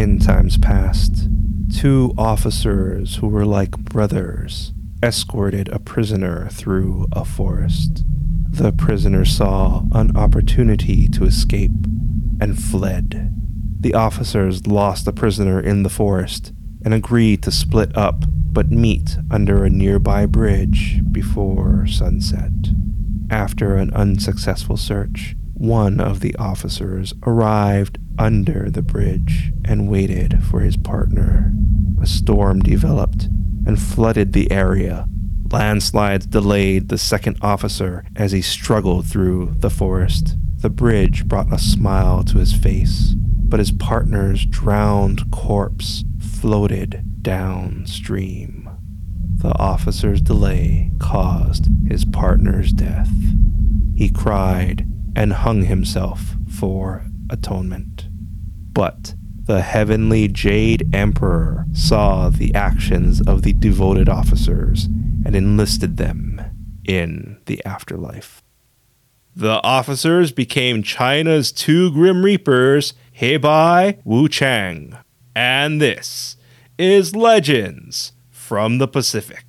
In times past, two officers who were like brothers escorted a prisoner through a forest. The prisoner saw an opportunity to escape and fled. The officers lost the prisoner in the forest and agreed to split up but meet under a nearby bridge before sunset. After an unsuccessful search, one of the officers arrived under the bridge and waited for his partner. A storm developed and flooded the area. Landslides delayed the second officer as he struggled through the forest. The bridge brought a smile to his face, but his partner's drowned corpse floated downstream. The officer's delay caused his partner's death. He cried and hung himself for atonement. But the heavenly Jade Emperor saw the actions of the devoted officers and enlisted them in the afterlife. The officers became China's two Grim Reapers, Bai Wu Chang. And this is Legends from the Pacific.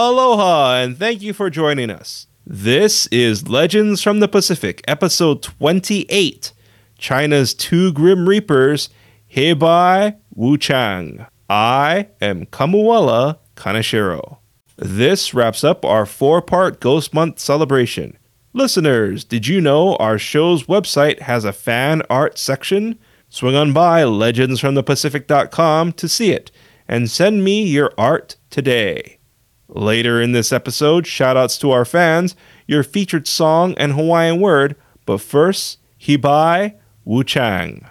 Aloha, and thank you for joining us. This is Legends from the Pacific, episode 28 China's Two Grim Reapers, Heibai Wu Chang. I am Kamuela Kaneshiro. This wraps up our four part Ghost Month celebration. Listeners, did you know our show's website has a fan art section? Swing on by legendsfromthepacific.com to see it and send me your art today. Later in this episode, shoutouts to our fans, your featured song and Hawaiian word, but first, Heibai Wu Chang.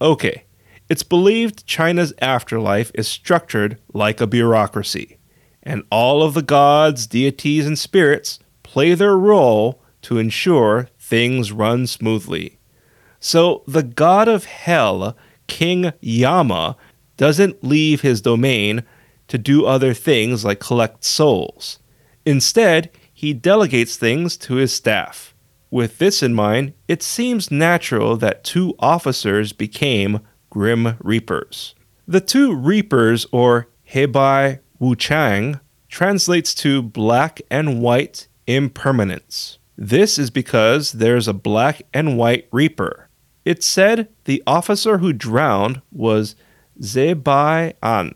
Okay, it's believed China's afterlife is structured like a bureaucracy, and all of the gods, deities, and spirits play their role to ensure things run smoothly. So the god of hell, King Yama, doesn't leave his domain to do other things like collect souls. Instead, he delegates things to his staff. With this in mind, it seems natural that two officers became Grim Reapers. The two Reapers, or Heibai Wu Chang, translates to black and white impermanence. This is because there's a black and white Reaper. It's said the officer who drowned was Xie Bi'an,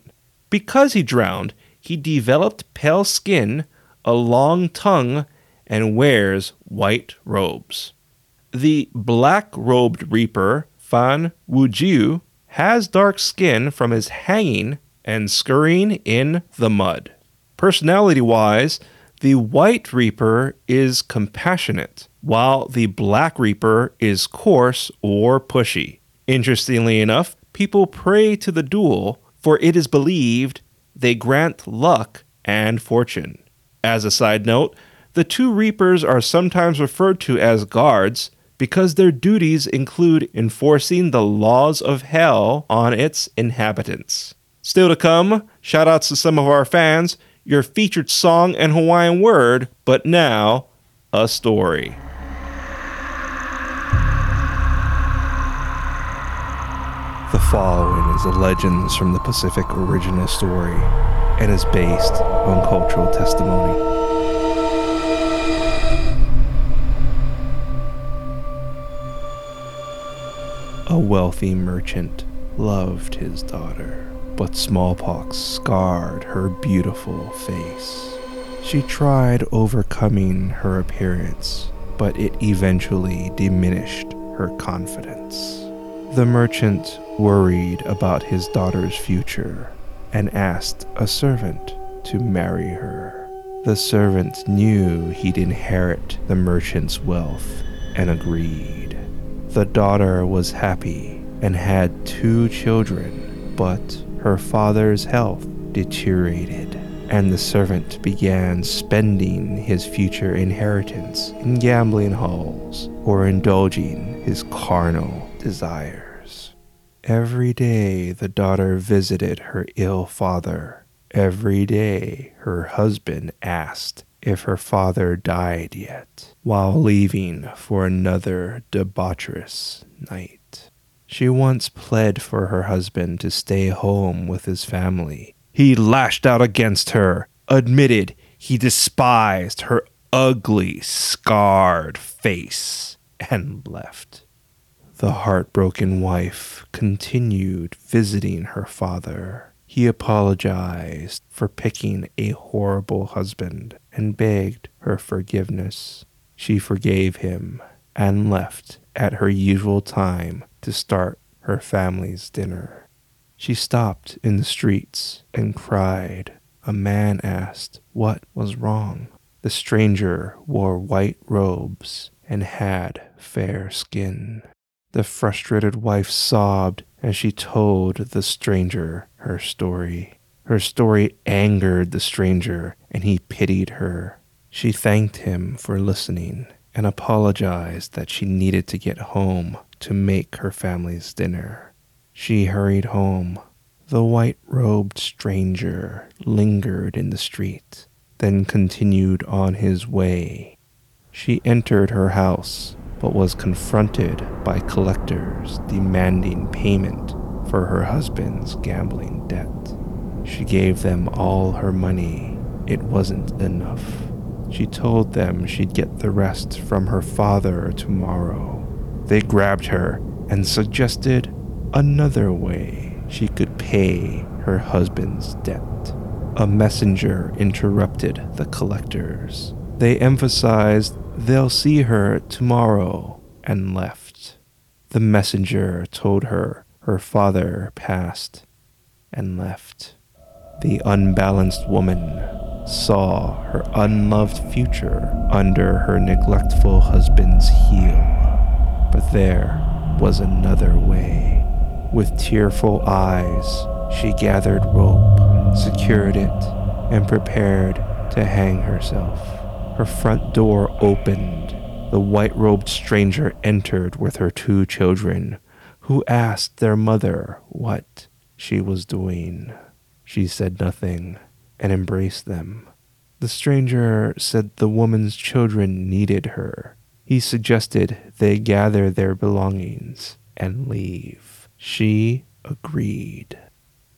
because he drowned, he developed pale skin, a long tongue, and wears white robes. The black robed reaper, Fan Wujiu, has dark skin from his hanging and scurrying in the mud. Personality wise, the white reaper is compassionate, while the black reaper is coarse or pushy. Interestingly enough, people pray to the dual for it is believed they grant luck and fortune. As a side note, the two reapers are sometimes referred to as guards because their duties include enforcing the laws of hell on its inhabitants. Still to come, shoutouts to some of our fans, your featured song and Hawaiian word, but now, a story. Following is a Legends from the Pacific original story and is based on cultural testimony. A wealthy merchant loved his daughter, but smallpox scarred her beautiful face. She tried overcoming her appearance, but it eventually diminished her confidence. The merchant worried about his daughter's future and asked a servant to marry her. The servant knew he'd inherit the merchant's wealth and agreed. The daughter was happy and had two children, but her father's health deteriorated, and the servant began spending his future inheritance in gambling halls or indulging his carnal desires. Every day the daughter visited her ill father. Every day her husband asked if her father died yet, while leaving for another debaucherous night. She once pled for her husband to stay home with his family. He lashed out against her, admitted he despised her ugly, scarred face, and left. The heartbroken wife continued visiting her father. He apologized for picking a horrible husband and begged her forgiveness. She forgave him and left at her usual time to start her family's dinner. She stopped in the streets and cried. A man asked what was wrong. The stranger wore white robes and had fair skin. The frustrated wife sobbed as she told the stranger her story. Her story angered the stranger, and he pitied her. She thanked him for listening and apologized that she needed to get home to make her family's dinner. She hurried home. The white robed stranger lingered in the street, then continued on his way. She entered her house but was confronted by collectors demanding payment for her husband's gambling debt. She gave them all her money. It wasn't enough. She told them she'd get the rest from her father tomorrow. They grabbed her and suggested another way she could pay her husband's debt. A messenger interrupted the collectors. They emphasized they'll see her tomorrow and left. The messenger told her her father passed and left. The unbalanced woman saw her unloved future under her neglectful husband's heel. But there was another way. With tearful eyes, she gathered rope, secured it, and prepared to hang herself. Her front door opened. The white robed stranger entered with her two children, who asked their mother what she was doing. She said nothing and embraced them. The stranger said the woman's children needed her. He suggested they gather their belongings and leave. She agreed.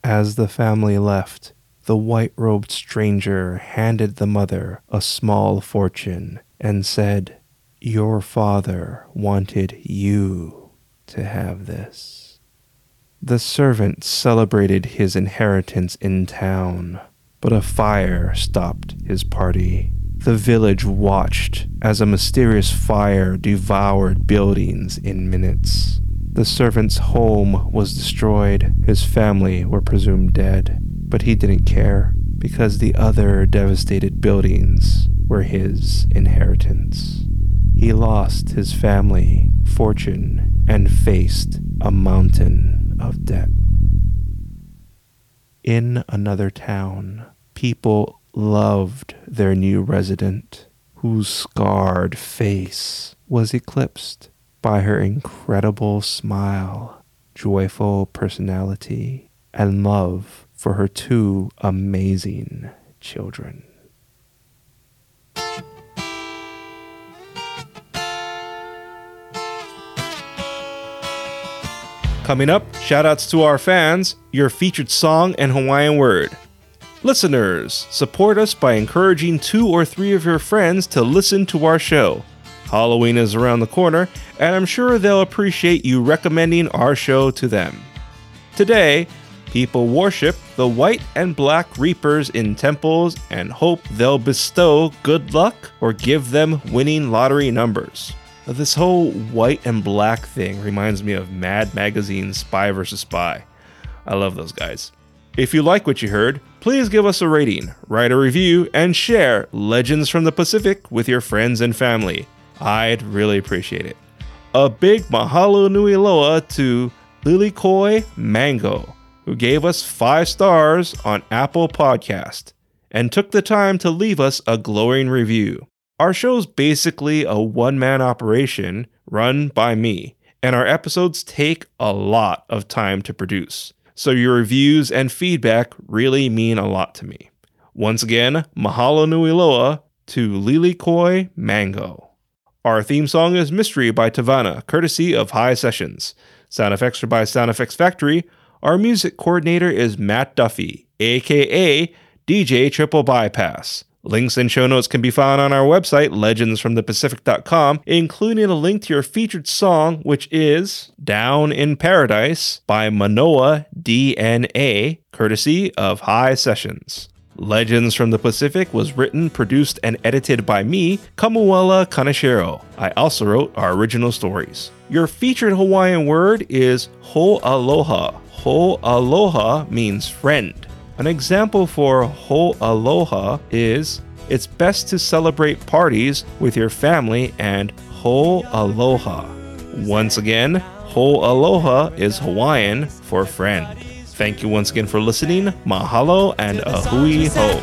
As the family left, the white robed stranger handed the mother a small fortune and said, Your father wanted you to have this. The servant celebrated his inheritance in town, but a fire stopped his party. The village watched as a mysterious fire devoured buildings in minutes. The servant's home was destroyed. His family were presumed dead but he didn't care because the other devastated buildings were his inheritance. He lost his family, fortune, and faced a mountain of debt. In another town, people loved their new resident, whose scarred face was eclipsed by her incredible smile, joyful personality, and love for her two amazing children. Coming up, shoutouts to our fans, your featured song and Hawaiian word. Listeners, support us by encouraging two or three of your friends to listen to our show. Halloween is around the corner, and I'm sure they'll appreciate you recommending our show to them. Today, People worship the white and black reapers in temples and hope they'll bestow good luck or give them winning lottery numbers. This whole white and black thing reminds me of Mad Magazine's Spy vs. Spy. I love those guys. If you like what you heard, please give us a rating, write a review, and share Legends from the Pacific with your friends and family. I'd really appreciate it. A big mahalo nui loa to Lily Koi Mango who gave us five stars on Apple Podcast and took the time to leave us a glowing review. Our show's basically a one man operation run by me, and our episodes take a lot of time to produce. So your reviews and feedback really mean a lot to me. Once again, mahalo nui loa to Lily Koi Mango. Our theme song is Mystery by Tavana, courtesy of HiSessions. Sound effects are by Sound Effects Factory. Our music coordinator is Matt Duffy, aka DJ Triple Bypass. Links and show notes can be found on our website, legendsfromthepacific.com, including a link to your featured song, which is Down in Paradise by Manoa DNA, courtesy of HiSessions. Legends from the Pacific was written, produced, and edited by me, Kamuela Kaneshiro. I also wrote our original stories. Your featured Hawaiian word is ho Hoaloha means friend. An example for hoaloha is it's best to celebrate parties with your family and ho aloha. Once again, hoaloha is Hawaiian for friend. Thank you once again for listening. Mahalo and a hui ho.